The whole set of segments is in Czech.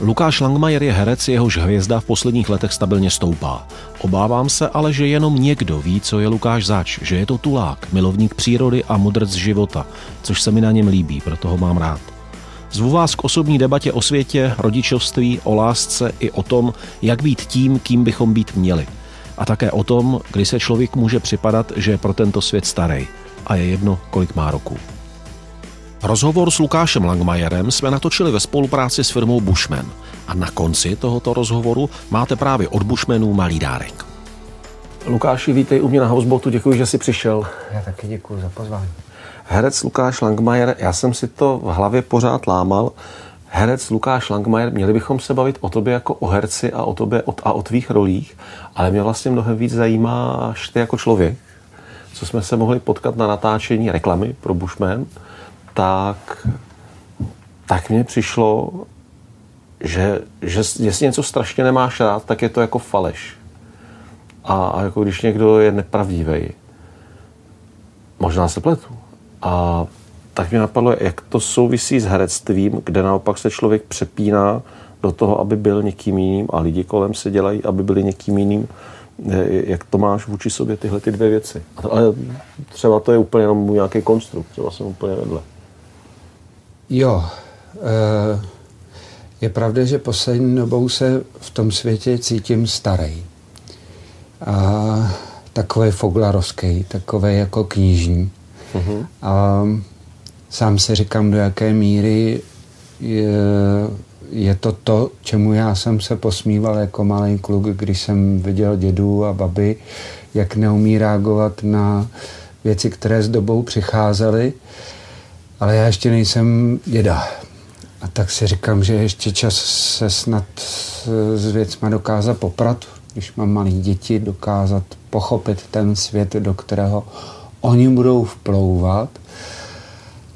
Lukáš Langmajer je herec, jehož hvězda v posledních letech stabilně stoupá. Obávám se ale, že jenom někdo ví, co je Lukáš zač, že je to tulák, milovník přírody a mudrc života, což se mi na něm líbí, proto ho mám rád. Zvu vás k osobní debatě o světě, rodičovství, o lásce i o tom, jak být tím, kým bychom být měli. A také o tom, kdy se člověk může připadat, že je pro tento svět starý a je jedno, kolik má roku. Rozhovor s Lukášem Langmajerem jsme natočili ve spolupráci s firmou Bushman a na konci tohoto rozhovoru máte právě od Bushmanů malý dárek. Lukáši, vítej u mě na Houseboatu, děkuji, že jsi přišel. Já taky děkuji za pozvání. Herec Lukáš Langmajer, já jsem si to v hlavě pořád lámal. Herec Lukáš Langmajer, měli bychom se bavit o tobě jako o herci a o tobě a o tvých rolích, ale mě vlastně mnohem víc zajímá ty jako člověk, co jsme se mohli potkat na natáčení reklamy pro Bushman tak, tak mně přišlo, že, že jestli něco strašně nemáš rád, tak je to jako faleš. A, a jako když někdo je nepravdivý. Možná se pletu. A tak mě napadlo, jak to souvisí s herectvím, kde naopak se člověk přepíná do toho, aby byl někým jiným a lidi kolem se dělají, aby byli někým jiným. Jak to máš vůči sobě tyhle ty dvě věci? Ale třeba to je úplně jenom můj nějaký konstrukt, třeba jsem úplně vedle. Jo, eh, je pravda, že poslední dobou se v tom světě cítím starý. A takový foglarovský, takový jako knižní. Uh-huh. A sám si říkám, do jaké míry je, je to to, čemu já jsem se posmíval jako malý kluk, když jsem viděl dědu a baby, jak neumí reagovat na věci, které s dobou přicházely. Ale já ještě nejsem děda. A tak si říkám, že ještě čas se snad s věcma dokázat poprat, když mám malé děti, dokázat pochopit ten svět, do kterého oni budou vplouvat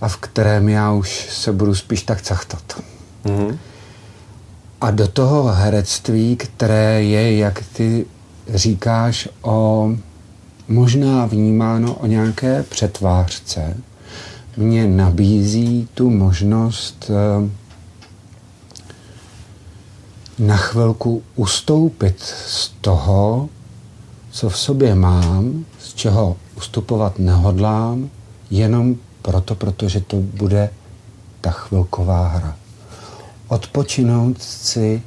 a v kterém já už se budu spíš tak cachtat. Mm-hmm. A do toho herectví, které je, jak ty říkáš, o možná vnímáno o nějaké přetvářce, mě nabízí tu možnost eh, na chvilku ustoupit z toho, co v sobě mám, z čeho ustupovat nehodlám, jenom proto, protože to bude ta chvilková hra. Odpočinout si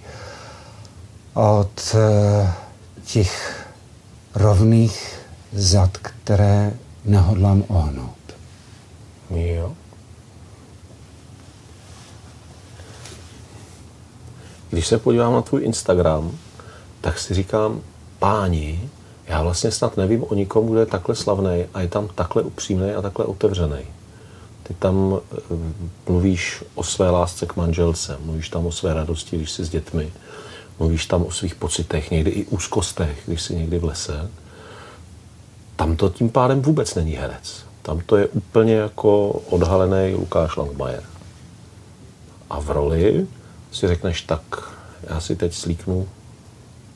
od eh, těch rovných zad, které nehodlám ohnout. Jo. Když se podívám na tvůj Instagram, tak si říkám, páni, já vlastně snad nevím o nikom, kdo je takhle slavný a je tam takhle upřímný a takhle otevřený. Ty tam eh, mluvíš o své lásce k manželce, mluvíš tam o své radosti, když jsi s dětmi, mluvíš tam o svých pocitech, někdy i úzkostech, když jsi někdy v lese. Tam to tím pádem vůbec není herec. Tam to je úplně jako odhalený Lukáš Langmajer. A v roli si řekneš, tak já si teď slíknu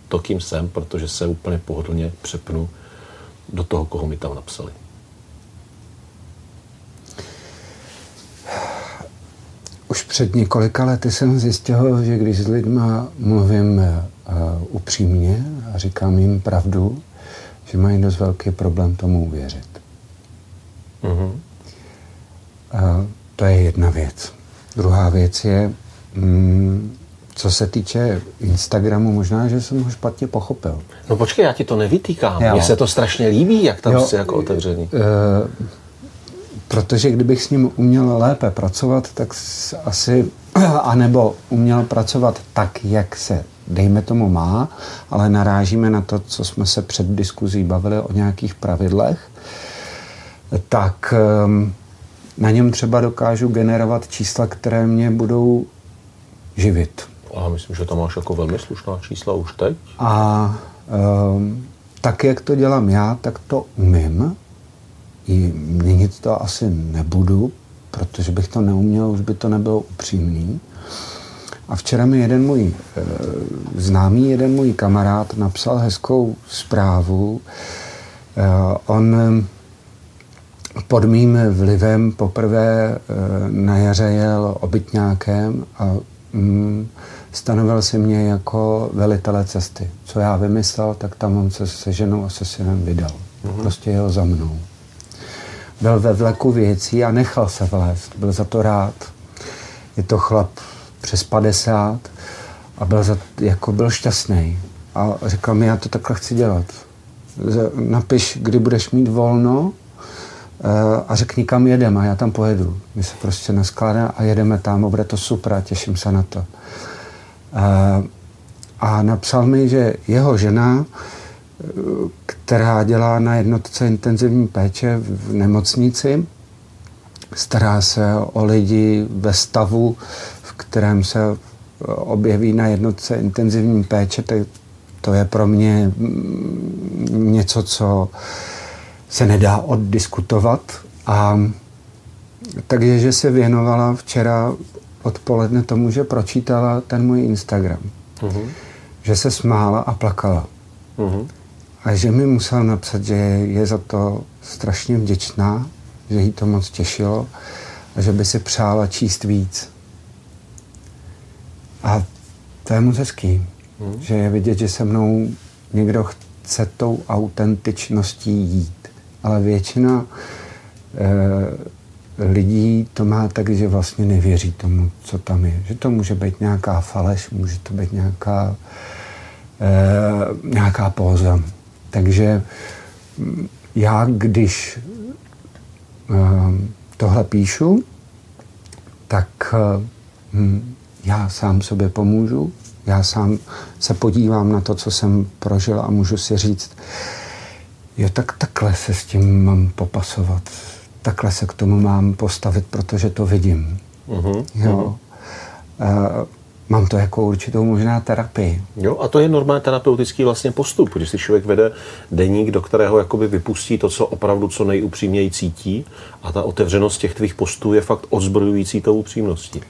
to, kým jsem, protože se úplně pohodlně přepnu do toho, koho mi tam napsali. Už před několika lety jsem zjistil, že když s lidmi mluvím uh, upřímně a říkám jim pravdu, že mají dost velký problém tomu uvěřit. Mm-hmm. A to je jedna věc. Druhá věc je, mm, co se týče Instagramu, možná, že jsem ho špatně pochopil. No počkej, já ti to nevytýkám. Mně se to strašně líbí, jak tam jo, jsi jako otevřený. E, protože kdybych s ním uměl lépe pracovat, tak asi, anebo uměl pracovat tak, jak se dejme tomu má, ale narážíme na to, co jsme se před diskuzí bavili o nějakých pravidlech, tak ehm, na něm třeba dokážu generovat čísla, které mě budou živit. A myslím, že tam máš jako velmi slušná čísla už teď. A um, tak, jak to dělám já, tak to umím. I měnit to asi nebudu, protože bych to neuměl, už by to nebylo upřímný. A včera mi jeden můj e, známý, jeden můj kamarád napsal hezkou zprávu. E, on pod mým vlivem poprvé eh, na jaře jel obytňákem a mm, stanovil si mě jako velitele cesty. Co já vymyslel, tak tam on se se ženou a se synem vydal. Mm-hmm. Prostě jel za mnou. Byl ve vleku věcí a nechal se vlézt. Byl za to rád. Je to chlap přes 50 a byl, za, jako byl šťastný. A říkal mi, já to takhle chci dělat. Napiš, kdy budeš mít volno a řekni, kam jedeme a já tam pojedu. My se prostě neskládáme a jedeme tam, bude to super a těším se na to. Eh, a napsal mi, že jeho žena, eh, která dělá na jednotce intenzivní péče v nemocnici, stará se o lidi ve stavu, v kterém se objeví na jednotce intenzivní péče, tak to je pro mě mm, něco, co se nedá oddiskutovat. A takže, že se věnovala včera odpoledne tomu, že pročítala ten můj Instagram. Uh-huh. Že se smála a plakala. Uh-huh. A že mi musela napsat, že je za to strašně vděčná, že jí to moc těšilo a že by si přála číst víc. A to je moc hezký, hmm. že je vidět, že se mnou někdo chce tou autentičností jít. Ale většina e, lidí to má tak, že vlastně nevěří tomu, co tam je. Že to může být nějaká faleš, může to být nějaká, e, nějaká póza. Takže mm, já, když e, tohle píšu, tak hm, já sám sobě pomůžu, já sám se podívám na to, co jsem prožil a můžu si říct, jo, tak takhle se s tím mám popasovat, takhle se k tomu mám postavit, protože to vidím. Uh-huh, jo. Uh, mám to jako určitou možná terapii. Jo, a to je normální terapeutický vlastně postup, když si člověk vede deník, do kterého jakoby vypustí to, co opravdu co nejupřímněji cítí a ta otevřenost těch tvých postů je fakt ozbrojující tou upřímností.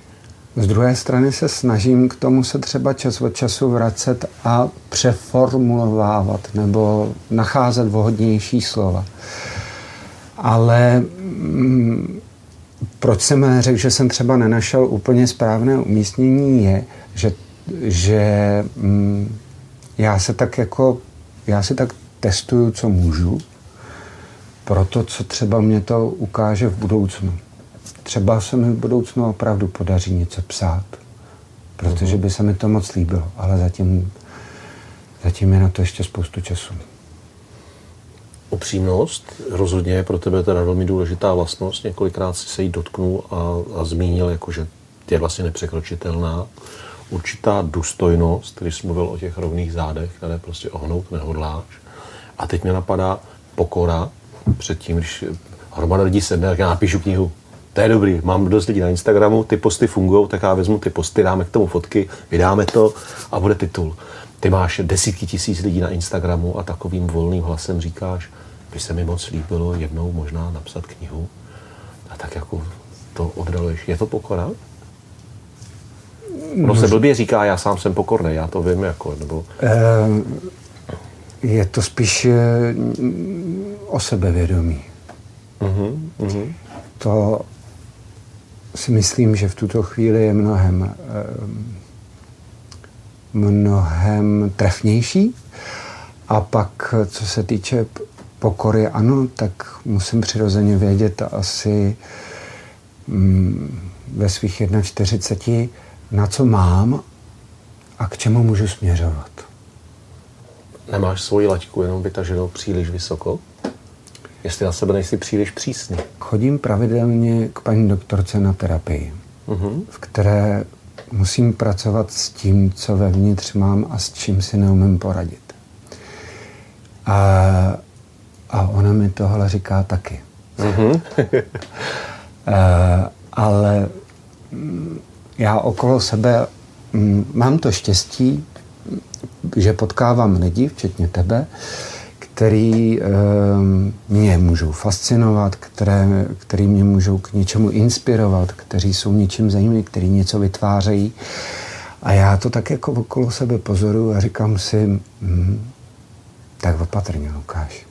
Z druhé strany se snažím k tomu se třeba čas od času vracet a přeformulovávat nebo nacházet vhodnější slova. Ale mm, proč jsem řekl, že jsem třeba nenašel úplně správné umístění, je, že, že mm, já se tak jako, já si tak testuju, co můžu, pro to, co třeba mě to ukáže v budoucnu třeba se mi v budoucnu opravdu podaří něco psát, protože by se mi to moc líbilo, ale zatím, zatím je na to ještě spoustu času. Upřímnost rozhodně je pro tebe teda velmi důležitá vlastnost. Několikrát si se jí dotknul a, a zmínil, jako, že je vlastně nepřekročitelná. Určitá důstojnost, když jsi mluvil o těch rovných zádech, které prostě ohnout nehodláš. A teď mě napadá pokora předtím, když hromada lidí sedne, tak já napíšu knihu to je dobrý, mám dost lidí na Instagramu, ty posty fungují, tak já vezmu ty posty, dáme k tomu fotky, vydáme to a bude titul. Ty máš desítky tisíc lidí na Instagramu a takovým volným hlasem říkáš, by se mi moc líbilo jednou možná napsat knihu a tak jako to oddaluješ. Je to pokora? No se blbě říká, já sám jsem pokorný, já to vím, jako, nebo... Je to spíš eh, o sebevědomí. Uh-huh, uh-huh. To si myslím, že v tuto chvíli je mnohem, eh, mnohem trefnější. A pak, co se týče pokory, ano, tak musím přirozeně vědět asi mm, ve svých 41, na co mám a k čemu můžu směřovat. Nemáš svoji laťku jenom vytaženou příliš vysoko? Jestli na sebe nejsi příliš přísný. Chodím pravidelně k paní doktorce na terapii, uh-huh. v které musím pracovat s tím, co vevnitř mám a s čím si neumím poradit. A, a ona mi tohle říká taky. Uh-huh. ale mm, já okolo sebe mm, mám to štěstí, že potkávám lidi, včetně tebe, který ehm, mě můžou fascinovat, které, který mě můžou k něčemu inspirovat, kteří jsou něčím zajímaví, který něco vytvářejí. A já to tak jako okolo sebe pozoruju a říkám si, hm, tak opatrně, Lukáš.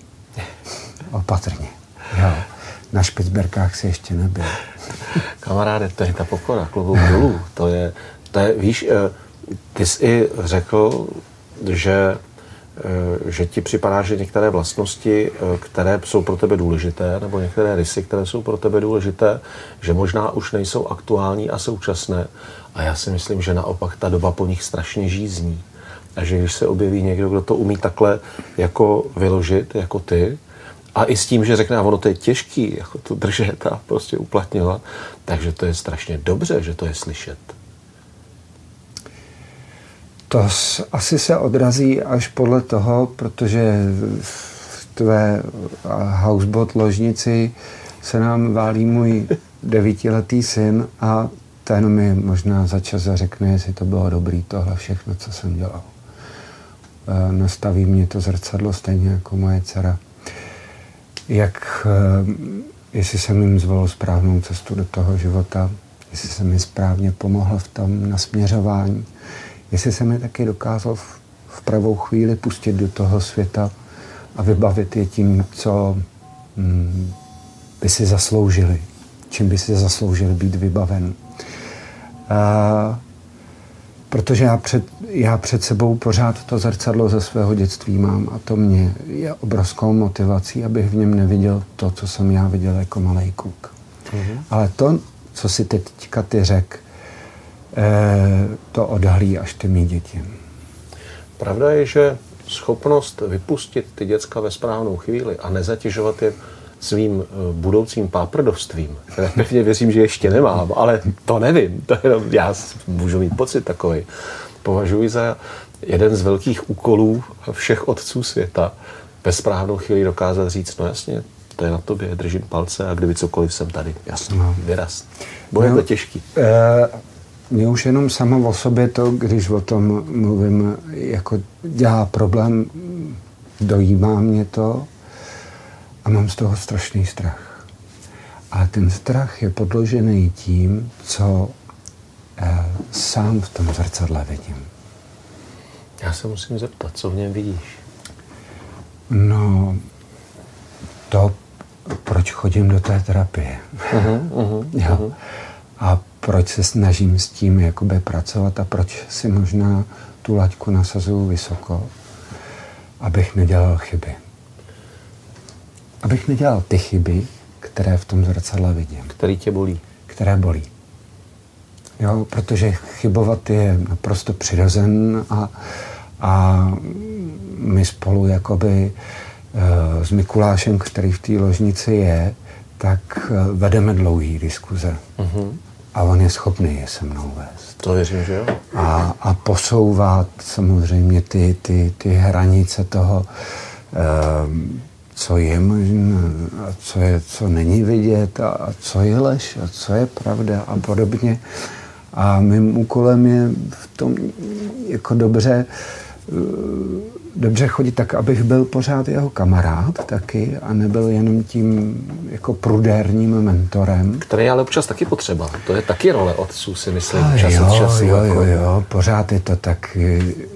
opatrně. Jo. Na Špicberkách si ještě nebyl. Kamaráde, to je ta pokora, klobouk dolů. To je, to je, víš, eh, Ty jsi i řekl, že že ti připadá, že některé vlastnosti, eh, které jsou pro tebe důležité, nebo některé rysy, které jsou pro tebe důležité, že možná už nejsou aktuální a současné. A já si myslím, že naopak ta doba po nich strašně žízní. A že když se objeví někdo, kdo to umí takhle jako vyložit, jako ty, a i s tím, že řekne, a ono to je těžký, jako to držet a prostě uplatňovat, takže to je strašně dobře, že to je slyšet. To asi se odrazí až podle toho, protože v tvé housebot ložnici se nám válí můj devítiletý syn a ten mi možná za čas řekne, jestli to bylo dobrý, tohle všechno, co jsem dělal. E, nastaví mě to zrcadlo stejně jako moje dcera. Jak, e, jestli jsem jim zvolil správnou cestu do toho života, jestli jsem mi správně pomohl v tom nasměřování, jestli se mi taky dokázal v, v pravou chvíli pustit do toho světa a vybavit je tím, co mm, by si zasloužili, čím by si zasloužili být vybaven. A, protože já před, já před sebou pořád to zrcadlo ze svého dětství mám a to mě je obrovskou motivací, abych v něm neviděl to, co jsem já viděl jako malý kluk. Mm-hmm. Ale to, co si teďka ty řek, Eh, to odhalí až ty mý děti. Pravda je, že schopnost vypustit ty děcka ve správnou chvíli a nezatěžovat je svým eh, budoucím páprdovstvím, které pevně věřím, že ještě nemám, ale to nevím, to jenom já můžu mít pocit takový. Považuji za jeden z velkých úkolů všech otců světa ve správnou chvíli dokázat říct, no jasně, to je na tobě, držím palce a kdyby cokoliv jsem tady, jasně, no. vyraz. Bude no, to těžký. Uh, mě už jenom samo o sobě to, když o tom mluvím, jako dělá problém, dojímá mě to a mám z toho strašný strach. A ten strach je podložený tím, co eh, sám v tom zrcadle vidím. Já se musím zeptat, co v něm vidíš? No, to, proč chodím do té terapie. Uh-huh, uh-huh, jo. Uh-huh. A proč se snažím s tím jakoby pracovat a proč si možná tu laťku nasazuju vysoko, abych nedělal chyby. Abych nedělal ty chyby, které v tom zrcadle vidím. Který tě bolí. Které bolí. Jo, protože chybovat je naprosto přirozen a, a my spolu jakoby uh, s Mikulášem, který v té ložnici je, tak uh, vedeme dlouhý diskuze. Uh-huh a on je schopný je se mnou vést. To věřím, že jo. A, a posouvat samozřejmě ty, ty, ty hranice toho, um, co je možné a co, je, co není vidět a, a co je lež a co je pravda a podobně. A mým úkolem je v tom jako dobře dobře chodit tak, abych byl pořád jeho kamarád taky a nebyl jenom tím jako prudérním mentorem. Který je ale občas taky potřeba. To je taky role otců, si myslím, a čas jo, od času. Jo, jako... jo, jo, pořád je to tak,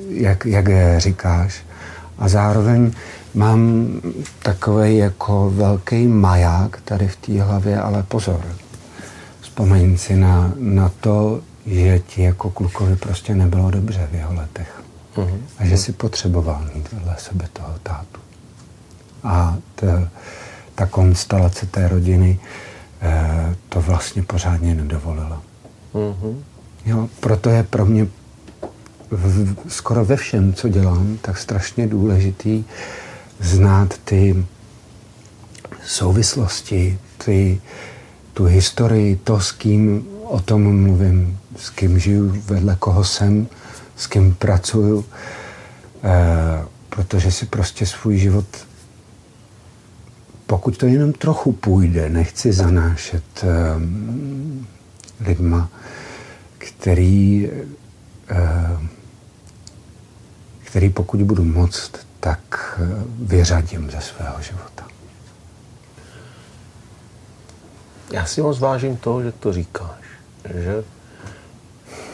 jak, jak říkáš. A zároveň mám takový jako velký maják tady v té hlavě, ale pozor. Vzpomeň si na, na to, že ti jako klukovi prostě nebylo dobře v jeho letech. Uh-huh. A že si potřeboval mít vedle sebe toho tátu. A ta, ta konstelace té rodiny eh, to vlastně pořádně nedovolila. Uh-huh. Jo, proto je pro mě v, skoro ve všem, co dělám, tak strašně důležitý znát ty souvislosti, ty, tu historii, to, s kým o tom mluvím, s kým žiju, vedle koho jsem, s kým pracuju, eh, protože si prostě svůj život, pokud to jenom trochu půjde, nechci zanášet eh, lidma, který, eh, který pokud budu moct, tak vyřadím ze svého života. Já si moc vážím toho, že to říkáš. Že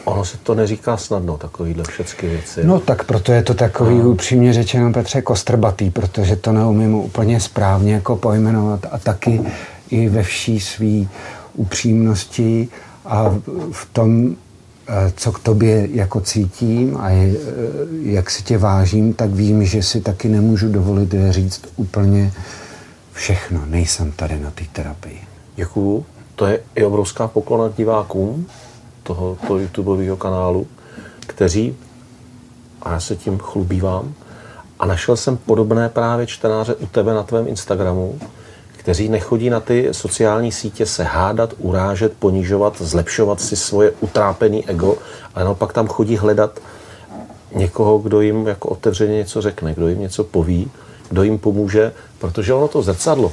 Ono se to neříká snadno, takovýhle všechny věci. No tak proto je to takový no. upřímně řečeno Petře kostrbatý, protože to neumím úplně správně jako pojmenovat a taky i ve vší svý upřímnosti a v tom co k tobě jako cítím a je, jak si tě vážím, tak vím, že si taky nemůžu dovolit říct úplně všechno. Nejsem tady na té terapii. Děkuju. To je i obrovská poklona divákům tohoto YouTubeového kanálu, kteří, a já se tím chlubívám, a našel jsem podobné právě čtenáře u tebe na tvém Instagramu, kteří nechodí na ty sociální sítě se hádat, urážet, ponižovat, zlepšovat si svoje utrápený ego, ale naopak tam chodí hledat někoho, kdo jim jako otevřeně něco řekne, kdo jim něco poví, kdo jim pomůže, protože ono to zrcadlo,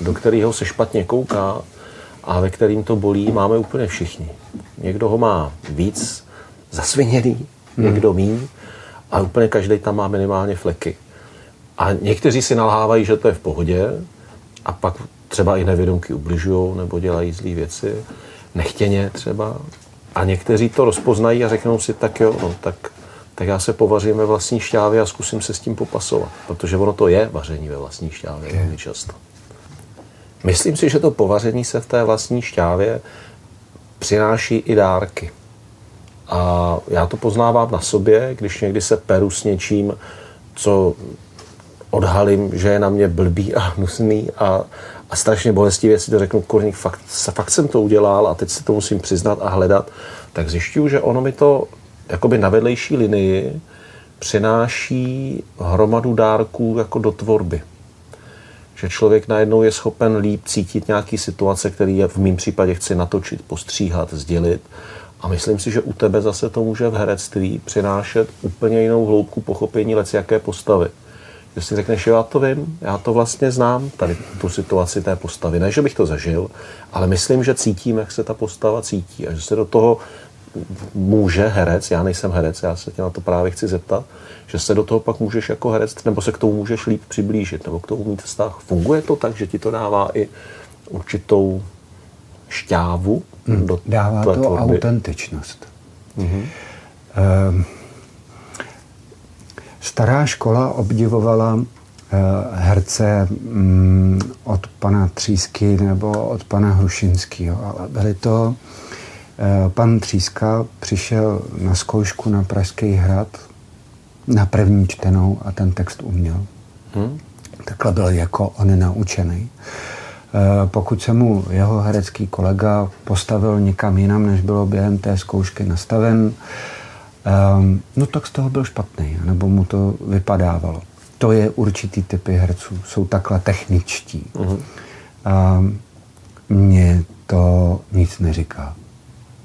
do kterého se špatně kouká a ve kterým to bolí, máme úplně všichni. Někdo ho má víc zasviněný, hmm. někdo míň, a úplně každý tam má minimálně fleky. A někteří si nalhávají, že to je v pohodě, a pak třeba i nevědomky ubližují nebo dělají zlé věci, nechtěně třeba. A někteří to rozpoznají a řeknou si, tak jo, no, tak, tak já se povařím ve vlastní šťávě a zkusím se s tím popasovat. Protože ono to je vaření ve vlastní šťávě okay. velmi často. Myslím si, že to povaření se v té vlastní šťávě přináší i dárky. A já to poznávám na sobě, když někdy se peru s něčím, co odhalím, že je na mě blbý a hnusný a, a strašně bolestivě si to řeknu, korník, fakt, fakt jsem to udělal a teď si to musím přiznat a hledat, tak zjišťuju, že ono mi to jakoby na vedlejší linii přináší hromadu dárků jako do tvorby. Že člověk najednou je schopen líp cítit nějaký situace, který je v mém případě chci natočit, postříhat, sdělit. A myslím si, že u tebe zase to může v herectví přinášet úplně jinou hloubku pochopení lec jaké postavy že si řekneš, jo, já to vím, já to vlastně znám, tady tu situaci té postavy. Ne, že bych to zažil, ale myslím, že cítím, jak se ta postava cítí a že se do toho může herec, já nejsem herec, já se tě na to právě chci zeptat, že se do toho pak můžeš jako herec, nebo se k tomu můžeš líp přiblížit, nebo k tomu mít vztah. Funguje to tak, že ti to dává i určitou šťávu? Hmm, do dává to tvorby? autentičnost. Mm-hmm. Stará škola obdivovala eh, herce mm, od pana Třísky nebo od pana Hrušinského, ale byly to pan Tříska přišel na zkoušku na Pražský hrad na první čtenou a ten text uměl. Hmm. Takhle byl jako on naučený. Eh, pokud se mu jeho herecký kolega postavil někam jinam, než bylo během té zkoušky nastaven, um, no tak z toho byl špatný, nebo mu to vypadávalo. To je určitý typy herců, jsou takhle techničtí. Uh-huh. Um, mně to nic neříká.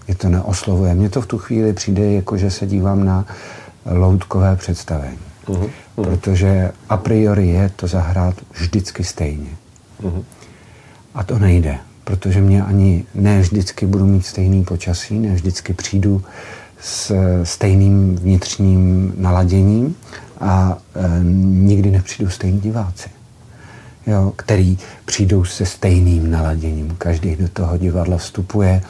Je to neoslovuje. Mně to v tu chvíli přijde, jako že se dívám na loutkové představení. Uh-huh. Protože a priori je to zahrát vždycky stejně. Uh-huh. A to nejde, protože mě ani ne vždycky budu mít stejný počasí, ne vždycky přijdu s stejným vnitřním naladěním a e, nikdy nepřijdou stejní diváci, jo, který přijdou se stejným naladěním. Každý do toho divadla vstupuje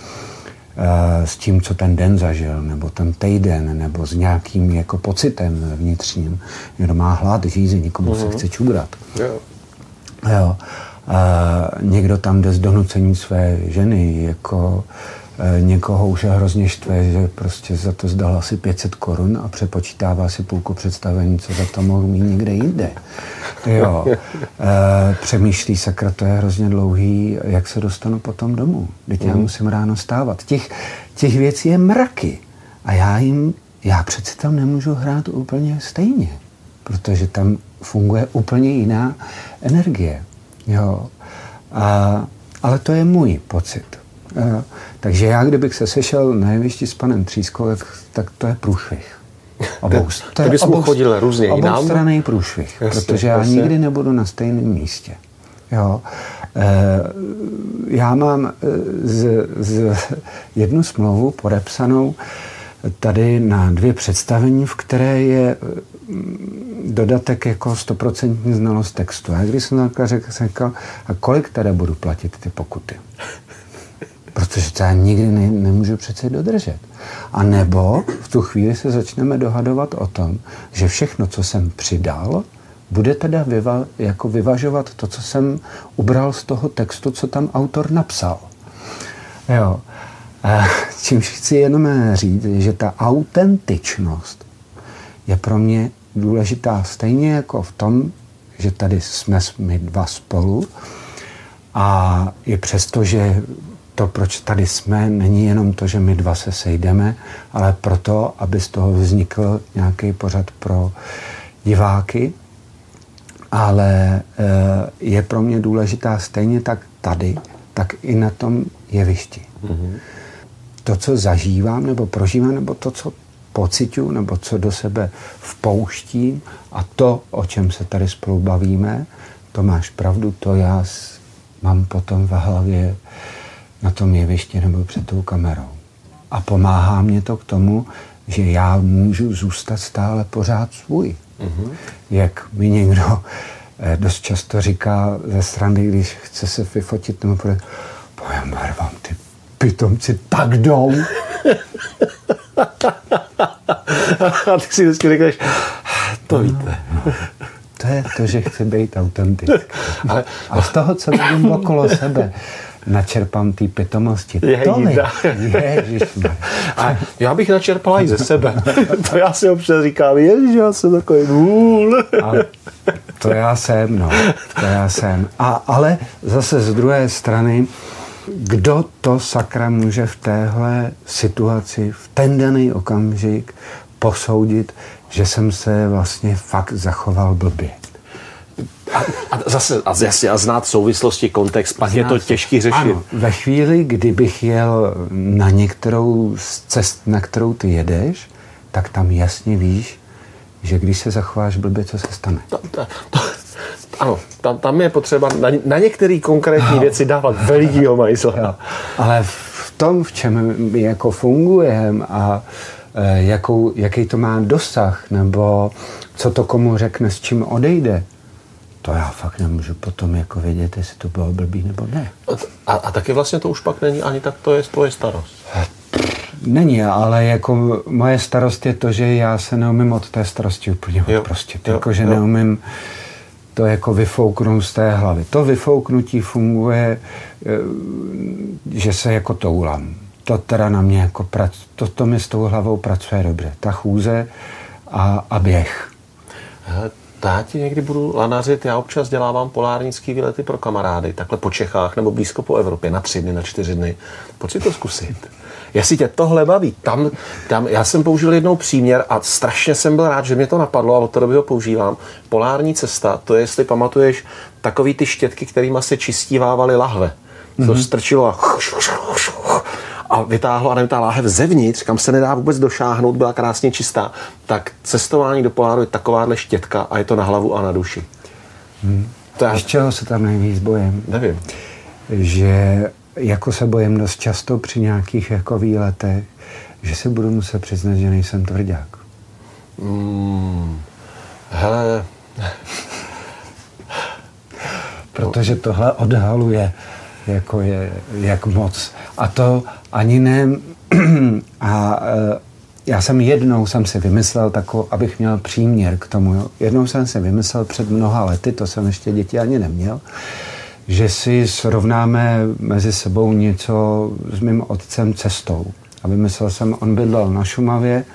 s tím, co ten den zažil, nebo ten týden, nebo s nějakým jako pocitem vnitřním. Někdo má hlad, žízy, někomu mm-hmm. se mhm. chce čubrat. Yeah. Jo. A někdo tam jde z donucení své ženy, jako Eh, někoho už je hrozně štve, že prostě za to zdal asi 500 korun a přepočítává si půlku představení, co za to mohl mít někde jinde. Jo. E, přemýšlí, sakra, to je hrozně dlouhý, jak se dostanu potom domů. Teď já mhm. musím ráno stávat. Těch, těch věcí je mraky. A já jim, já přeci tam nemůžu hrát úplně stejně, protože tam funguje úplně jiná energie. Jo. A, ale to je můj pocit. A, takže já, kdybych se sešel na jevišti s panem Třískou, tak to je průšvih. Obou, to je obou, chodil různě jinam. straný průšvih, jasně, protože já jasně. nikdy nebudu na stejném místě. Jo. E, já mám eh, z, z jednu smlouvu podepsanou tady na dvě představení, v které je mm, dodatek jako stoprocentní znalost textu. Já když jsem řekl, jsem řekl, a kolik teda budu platit ty pokuty? Protože to já nikdy ne, nemůžu přece dodržet. A nebo v tu chvíli se začneme dohadovat o tom, že všechno, co jsem přidal, bude teda vyva, jako vyvažovat to, co jsem ubral z toho textu, co tam autor napsal. Jo. Čímž chci jenom říct, že ta autentičnost je pro mě důležitá stejně jako v tom, že tady jsme my dva spolu a je přesto, že to, proč tady jsme, není jenom to, že my dva se sejdeme, ale proto, aby z toho vznikl nějaký pořad pro diváky. Ale eh, je pro mě důležitá stejně tak tady, tak i na tom jevišti. Mm-hmm. To, co zažívám nebo prožívám, nebo to, co pocitu, nebo co do sebe vpouštím a to, o čem se tady spolu bavíme, to máš pravdu, to já mám potom v hlavě na tom jevišti nebo před tou kamerou. A pomáhá mě to k tomu, že já můžu zůstat stále pořád svůj. Mm-hmm. Jak mi někdo eh, dost často říká ze strany, když chce se vyfotit nebo bude, pojem vám ty pitomci tak jdou. A ty si vždycky říkáš, to víte. No, to je to, že chci být autentický. Ale... A z toho, co vidím okolo sebe, načerpám ty pitomosti. Je Tolik. A já bych načerpal i ze sebe. to já si občas říkám, ježiš, já jsem takový vůl. to já jsem, no. To já jsem. A, ale zase z druhé strany, kdo to sakra může v téhle situaci, v ten daný okamžik posoudit, že jsem se vlastně fakt zachoval blbě. A, a zase a jasně, a znát souvislosti, kontext, pak je to těžký řešit. Ano, ve chvíli, kdybych jel na některou z cest, na kterou ty jedeš, tak tam jasně víš, že když se zachováš blbě, co se stane. To, to, to, ano, tam, tam je potřeba na, na některé konkrétní no. věci dávat velikýho majzla. Ale v tom, v čem my jako fungujeme a e, jakou, jaký to má dosah, nebo co to komu řekne, s čím odejde, to já fakt nemůžu potom jako vědět, jestli to bylo blbý nebo ne. A, a taky vlastně to už pak není ani tak to je tvoje starost. Není, ale jako moje starost je to, že já se neumím od té starosti úplně odprostit. Jako, že jo. neumím to jako vyfouknout z té hlavy. To vyfouknutí funguje, eh, že se jako toulám. To teda na mě jako prac, to, to mi s tou hlavou pracuje dobře. Ta chůze a, a běh. Já ti někdy budu lanařit, já občas dělávám polárnický výlety pro kamarády, takhle po Čechách nebo blízko po Evropě na tři dny, na čtyři dny. Pojď si to zkusit. Jestli tě tohle baví, tam, tam, já jsem použil jednou příměr a strašně jsem byl rád, že mě to napadlo a od té doby ho používám. Polární cesta, to je, jestli pamatuješ, takový ty štětky, kterými se čistívávaly lahve. Mm-hmm. To strčilo a a vytáhlo a ta láhev zevnitř, kam se nedá vůbec došáhnout, byla krásně čistá, tak cestování do poláru je takováhle štětka a je to na hlavu a na duši. Hmm. To já... Z čeho se tam nejvíc bojím? Nevím. Že jako se bojím dost často při nějakých jako výletech, že se budu muset přiznat, že nejsem tvrdák. Hmm. Hele. Protože tohle odhaluje, jako je, jak moc. A to ani ne. A e, já jsem jednou jsem si vymyslel takovou, abych měl příměr k tomu. Jo. Jednou jsem si vymyslel před mnoha lety, to jsem ještě děti ani neměl, že si srovnáme mezi sebou něco s mým otcem cestou. A vymyslel jsem, on bydlel na Šumavě,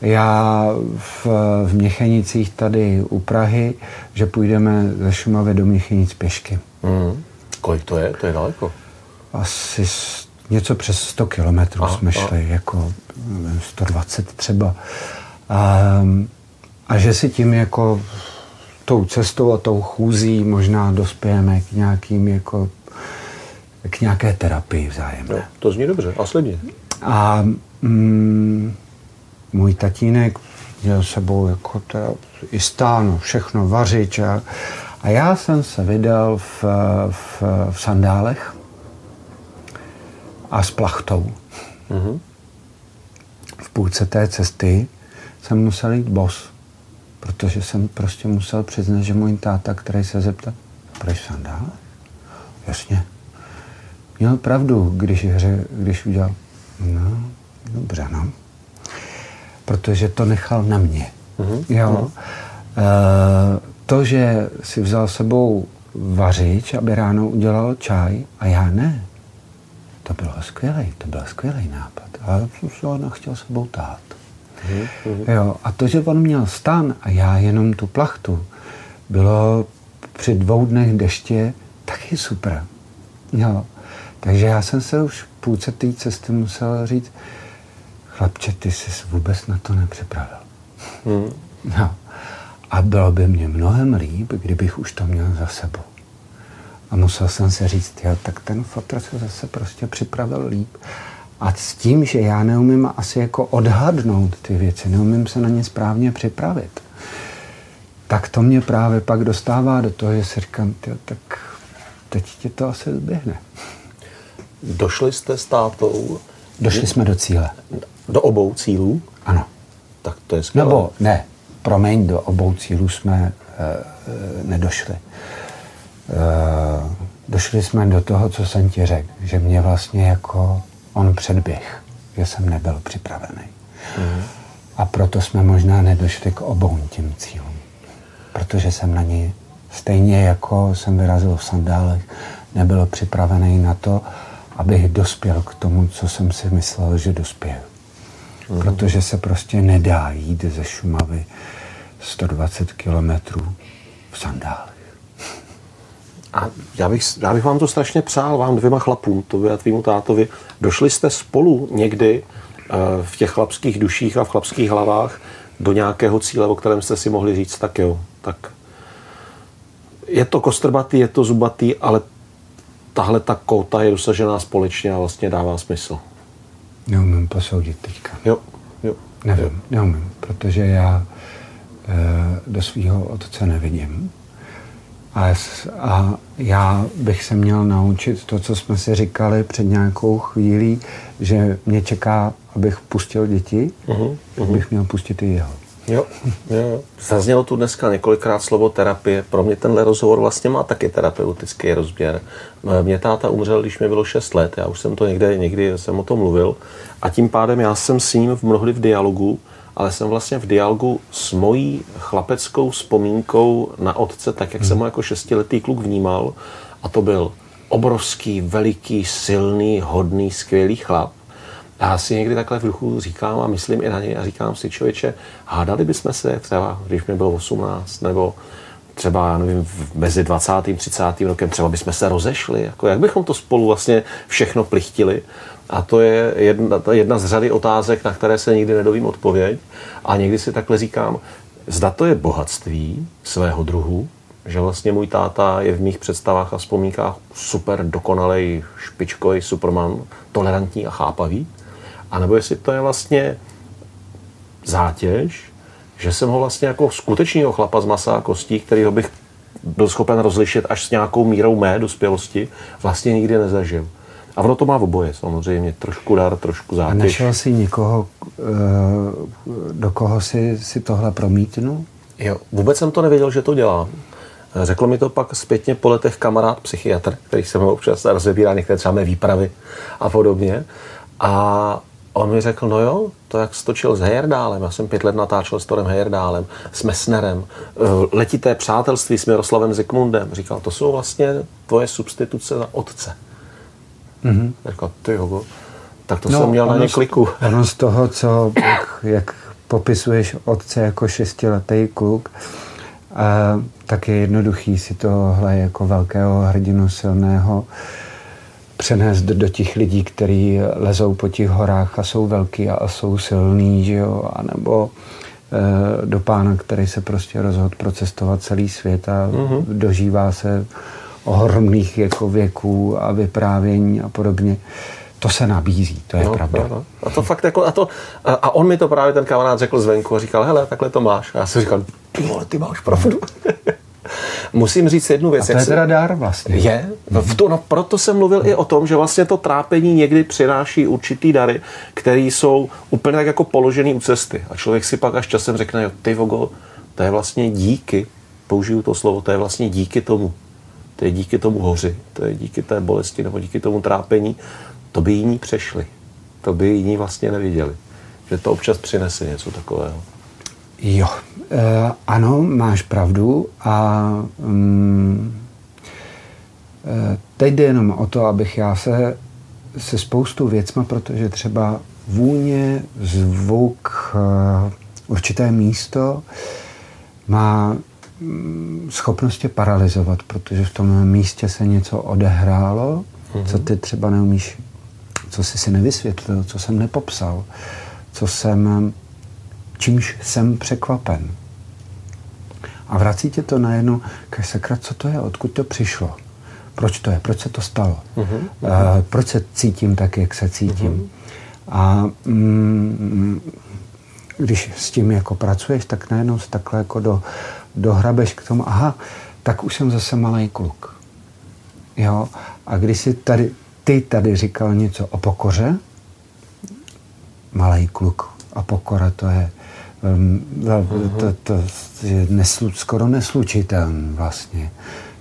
já v, v Měchenicích tady u Prahy, že půjdeme ze Šumavy do Měchenic pěšky. Mm. Kolik to je? To je daleko. Asi něco přes 100 kilometrů jsme a. šli, jako 120 třeba. A, a že si tím jako tou cestou a tou chůzí možná dospějeme k nějakým jako k nějaké terapii vzájemné. No, to zní dobře a slibně. A mm, můj tatínek měl sebou jako teda i stáno, všechno vařič a, a já jsem se vydal v, v, v sandálech a s plachtou. Mm-hmm. V půlce té cesty jsem musel jít bos, protože jsem prostě musel přiznat, že můj táta, který se zeptal, proč sandál? Jasně. Měl pravdu, když, hře, když udělal, no, dobře, no. Protože to nechal na mě. Mm-hmm. Jo. E, to, že si vzal sebou vařič, aby ráno udělal čaj a já ne, to bylo skvělý, to byl skvělý nápad. A ho nechtěl sebou tát. Mm-hmm. Jo, a to, že on měl stan a já jenom tu plachtu, bylo při dvou dnech deště taky super. Jo. Takže já jsem se už v půlce té cesty musel říct, chlapče, ty jsi vůbec na to nepřipravil. Mm. Jo. A bylo by mě mnohem líp, kdybych už to měl za sebou. A musel jsem se říct, jo, tak ten fotr se zase prostě připravil líp. A s tím, že já neumím asi jako odhadnout ty věci, neumím se na ně správně připravit, tak to mě právě pak dostává do toho, že si říkám, tyjo, tak teď ti to asi zběhne. Došli jste s tátou? Došli jsme do cíle. Do obou cílů? Ano. Tak to je skvělé. Nebo ne, promiň, do obou cílů jsme e, nedošli. E, došli jsme do toho, co jsem ti řekl, že mě vlastně jako on předběh, že jsem nebyl připravený. Mm. A proto jsme možná nedošli k obou těm cílům. Protože jsem na ně stejně jako jsem vyrazil v sandálech, nebyl připravený na to, abych dospěl k tomu, co jsem si myslel, že dospěl. Mm. Protože se prostě nedá jít ze Šumavy 120 kilometrů v sandálech. A já bych, já bych vám to strašně přál, vám dvěma chlapům, tobě a tvýmu tátovi. Došli jste spolu někdy uh, v těch chlapských duších a v chlapských hlavách do nějakého cíle, o kterém jste si mohli říct, tak jo, tak je to kostrbatý, je to zubatý, ale tahle ta kouta je dosažená společně a vlastně dává smysl. Neumím posoudit teďka. Jo, jo. Nevím, jo. neumím, protože já do svého otce nevidím. A, a já bych se měl naučit to, co jsme si říkali před nějakou chvílí, že mě čeká, abych pustil děti, uh-huh, uh-huh. bych měl pustit i jeho. Jo, jo. Zaznělo tu dneska několikrát slovo terapie. Pro mě tenhle rozhovor vlastně má taky terapeutický rozměr. Mě táta umřel, když mi bylo 6 let. Já už jsem to někde, někdy jsem o tom mluvil. A tím pádem já jsem s ním mnohdy v dialogu, ale jsem vlastně v dialogu s mojí chlapeckou vzpomínkou na otce, tak jak hmm. jsem ho jako šestiletý kluk vnímal. A to byl obrovský, veliký, silný, hodný, skvělý chlap já si někdy takhle v duchu říkám a myslím i na něj a říkám si, člověče, hádali bychom se třeba, když mi bylo 18, nebo třeba, já nevím, mezi 20. a 30. rokem, třeba bychom se rozešli, jako jak bychom to spolu vlastně všechno plichtili. A to je jedna, jedna z řady otázek, na které se nikdy nedovím odpověď. A někdy si takhle říkám, zda to je bohatství svého druhu, že vlastně můj táta je v mých představách a vzpomínkách super dokonalej špičkový superman, tolerantní a chápavý, a nebo jestli to je vlastně zátěž, že jsem ho vlastně jako skutečného chlapa z masa a kostí, kterýho bych byl schopen rozlišit až s nějakou mírou mé dospělosti, vlastně nikdy nezažil. A ono to má v oboje samozřejmě. Trošku dar, trošku zátěž. A našel jsi někoho, eh, do koho si, si tohle promítnu? Jo, vůbec jsem to nevěděl, že to dělám. Řekl mi to pak zpětně po letech kamarád psychiatr, který se mnou občas rozebírá některé třeba mé výpravy a podobně. A on mi řekl, no jo, to jak stočil s Heyerdálem, já jsem pět let natáčel s Torem Heyerdálem, s Messnerem, eh, letité přátelství s Miroslavem Zikmundem. Říkal, to jsou vlastně tvoje substituce za otce. Mm-hmm. Říkal, ty jo, tak to no, jsem měl na ně kliku. Ono z toho, co, jak, jak popisuješ otce jako šestiletý kluk, a, tak je jednoduchý si tohle jako velkého hrdinu silného přenést do těch lidí, kteří lezou po těch horách a jsou velký a jsou silný, že jo, anebo e, do pána, který se prostě rozhodl procestovat celý svět a mm-hmm. dožívá se ohromných jako věků a vyprávění a podobně. To se nabízí, to je no, pravda. No, A to fakt jako, a, to, a on mi to právě ten kamarád řekl zvenku a říkal, hele, takhle to máš. A já si říkal, ty vole, ty máš pravdu. Musím říct jednu věc. A to je teda dár vlastně. Je. V to, no, proto jsem mluvil i o tom, že vlastně to trápení někdy přináší určitý dary, které jsou úplně tak jako položený u cesty. A člověk si pak až časem řekne, jo, ty vogo, to je vlastně díky, použiju to slovo, to je vlastně díky tomu. To je díky tomu hoři, to je díky té bolesti nebo díky tomu trápení. To by jiní přešli. To by jiní vlastně neviděli. Že to občas přinese něco takového. Jo, e, ano, máš pravdu a mm, e, teď jde jenom o to, abych já se se spoustu věcma, protože třeba vůně, zvuk, eh, určité místo má mm, schopnost tě paralizovat, protože v tom místě se něco odehrálo, mm-hmm. co ty třeba neumíš, co jsi si nevysvětlil, co jsem nepopsal, co jsem, čímž jsem překvapen. A vrací tě to najednou, když sakra, co to je, odkud to přišlo, proč to je, proč se to stalo, mm-hmm. uh, proč se cítím tak, jak se cítím. Mm-hmm. A mm, když s tím jako pracuješ, tak najednou se takhle jako do, dohrabeš k tomu, aha, tak už jsem zase malý kluk. Jo? A když si tady, ty tady říkal něco o pokoře, malý kluk a pokora to je uh-huh. To, to, to je neslu, skoro neslučitelný vlastně.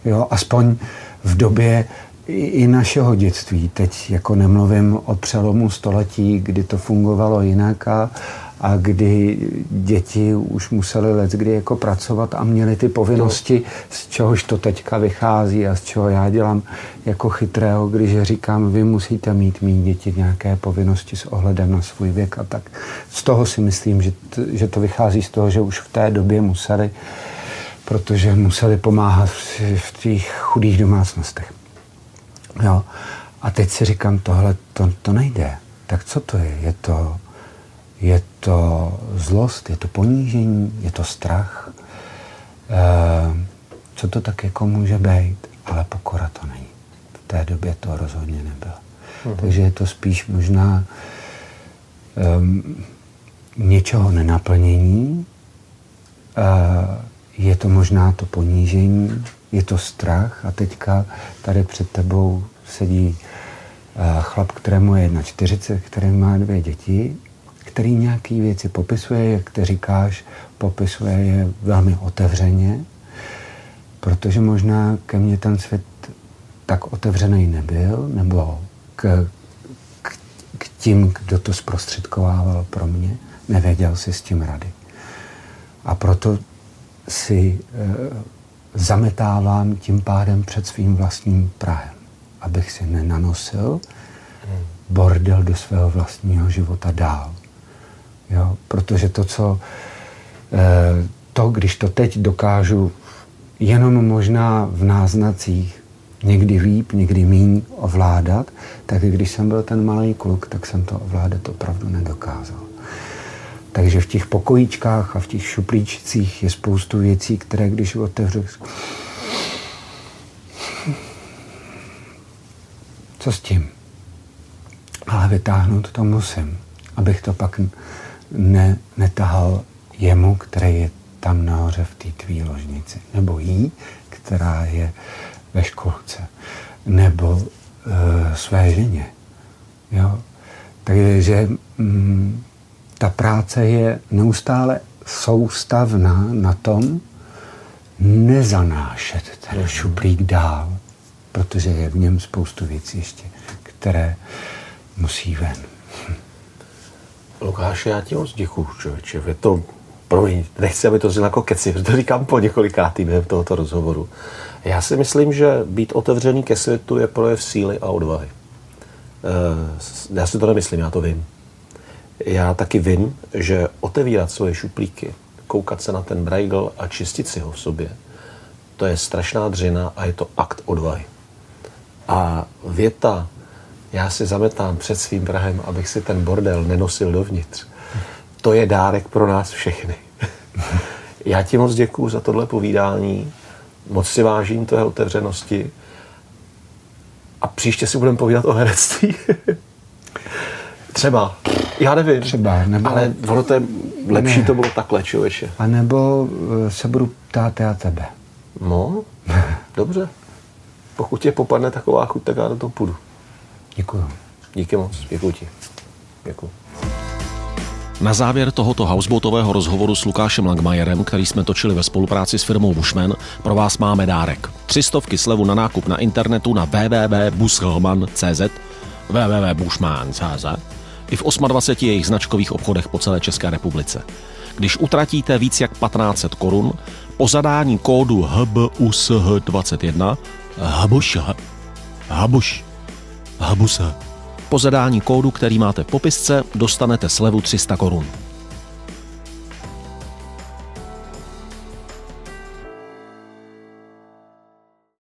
Jo, aspoň v době i našeho dětství. Teď jako nemluvím o přelomu století, kdy to fungovalo jinak a, a kdy děti už museli let kdy jako pracovat a měli ty povinnosti, z čehož to teďka vychází a z čeho já dělám jako chytrého, když říkám, vy musíte mít mít děti nějaké povinnosti s ohledem na svůj věk a tak. Z toho si myslím, že, t, že to vychází z toho, že už v té době museli, protože museli pomáhat v, v těch chudých domácnostech. Jo. A teď si říkám, tohle to, to nejde. Tak co to je? Je to, je to zlost, je to ponížení, je to strach. E, co to tak jako může být? Ale pokora to není. V té době to rozhodně nebylo. Mhm. Takže je to spíš možná um, něčeho nenaplnění, uh, je to možná to ponížení, je to strach a teďka tady před tebou sedí uh, chlap, kterému je 1,40, který má dvě děti, který nějaký věci popisuje, jak ty říkáš, popisuje je velmi otevřeně, protože možná ke mně ten svět tak otevřený nebyl, nebo k, k, k tím, kdo to zprostředkovával pro mě, nevěděl si s tím rady. A proto si e, zametávám tím pádem před svým vlastním Prahem, abych si nenanosil bordel do svého vlastního života dál. Jo? Protože to, co e, to, když to teď dokážu jenom možná v náznacích někdy líp, někdy míň ovládat, tak když jsem byl ten malý kluk, tak jsem to ovládat opravdu nedokázal. Takže v těch pokojíčkách a v těch šuplíčcích je spoustu věcí, které když otevřu, co s tím? Ale vytáhnout to musím, abych to pak ne, netahal jemu, který je tam nahoře v té tvý ložnici. Nebo jí, která je ve školce. Nebo e, své ženě. Jo? Takže mm, ta práce je neustále soustavná na tom, nezanášet ten mhm. šuplík dál, protože je v něm spoustu věcí ještě, které musí ven. Lukáš, já ti moc děkuju, člověče. Je to, promiň, nechci, aby to znělo jako keci, protože to říkám po několikátý během tohoto rozhovoru. Já si myslím, že být otevřený ke světu je projev síly a odvahy. Eh, já si to nemyslím, já to vím. Já taky vím, že otevírat svoje šuplíky, koukat se na ten brajgl a čistit si ho v sobě, to je strašná dřina a je to akt odvahy. A věta, já si zametám před svým Prahem, abych si ten bordel nenosil dovnitř, to je dárek pro nás všechny. já ti moc děkuju za tohle povídání, moc si vážím tvé otevřenosti a příště si budeme povídat o herectví. Třeba. Já nevím. Třeba. Nebo, ale ono to je lepší ne. to bylo takhle, člověče. A nebo eh, se budu ptát já tebe. No, dobře. Pokud tě popadne taková chuť, tak já do toho půjdu. Děkuju. Díky moc. Děkuji ti. Děkuji. Na závěr tohoto houseboatového rozhovoru s Lukášem Langmajerem, který jsme točili ve spolupráci s firmou Bushman, pro vás máme dárek. Třistovky slevu na nákup na internetu na www.bushman.cz www.bushman.cz i v 28 jejich značkových obchodech po celé České republice. Když utratíte víc jak 1500 korun, po zadání kódu HBUSH21 HBUSH HBUSH HBUSH Po zadání kódu, který máte v popisce, dostanete slevu 300 korun.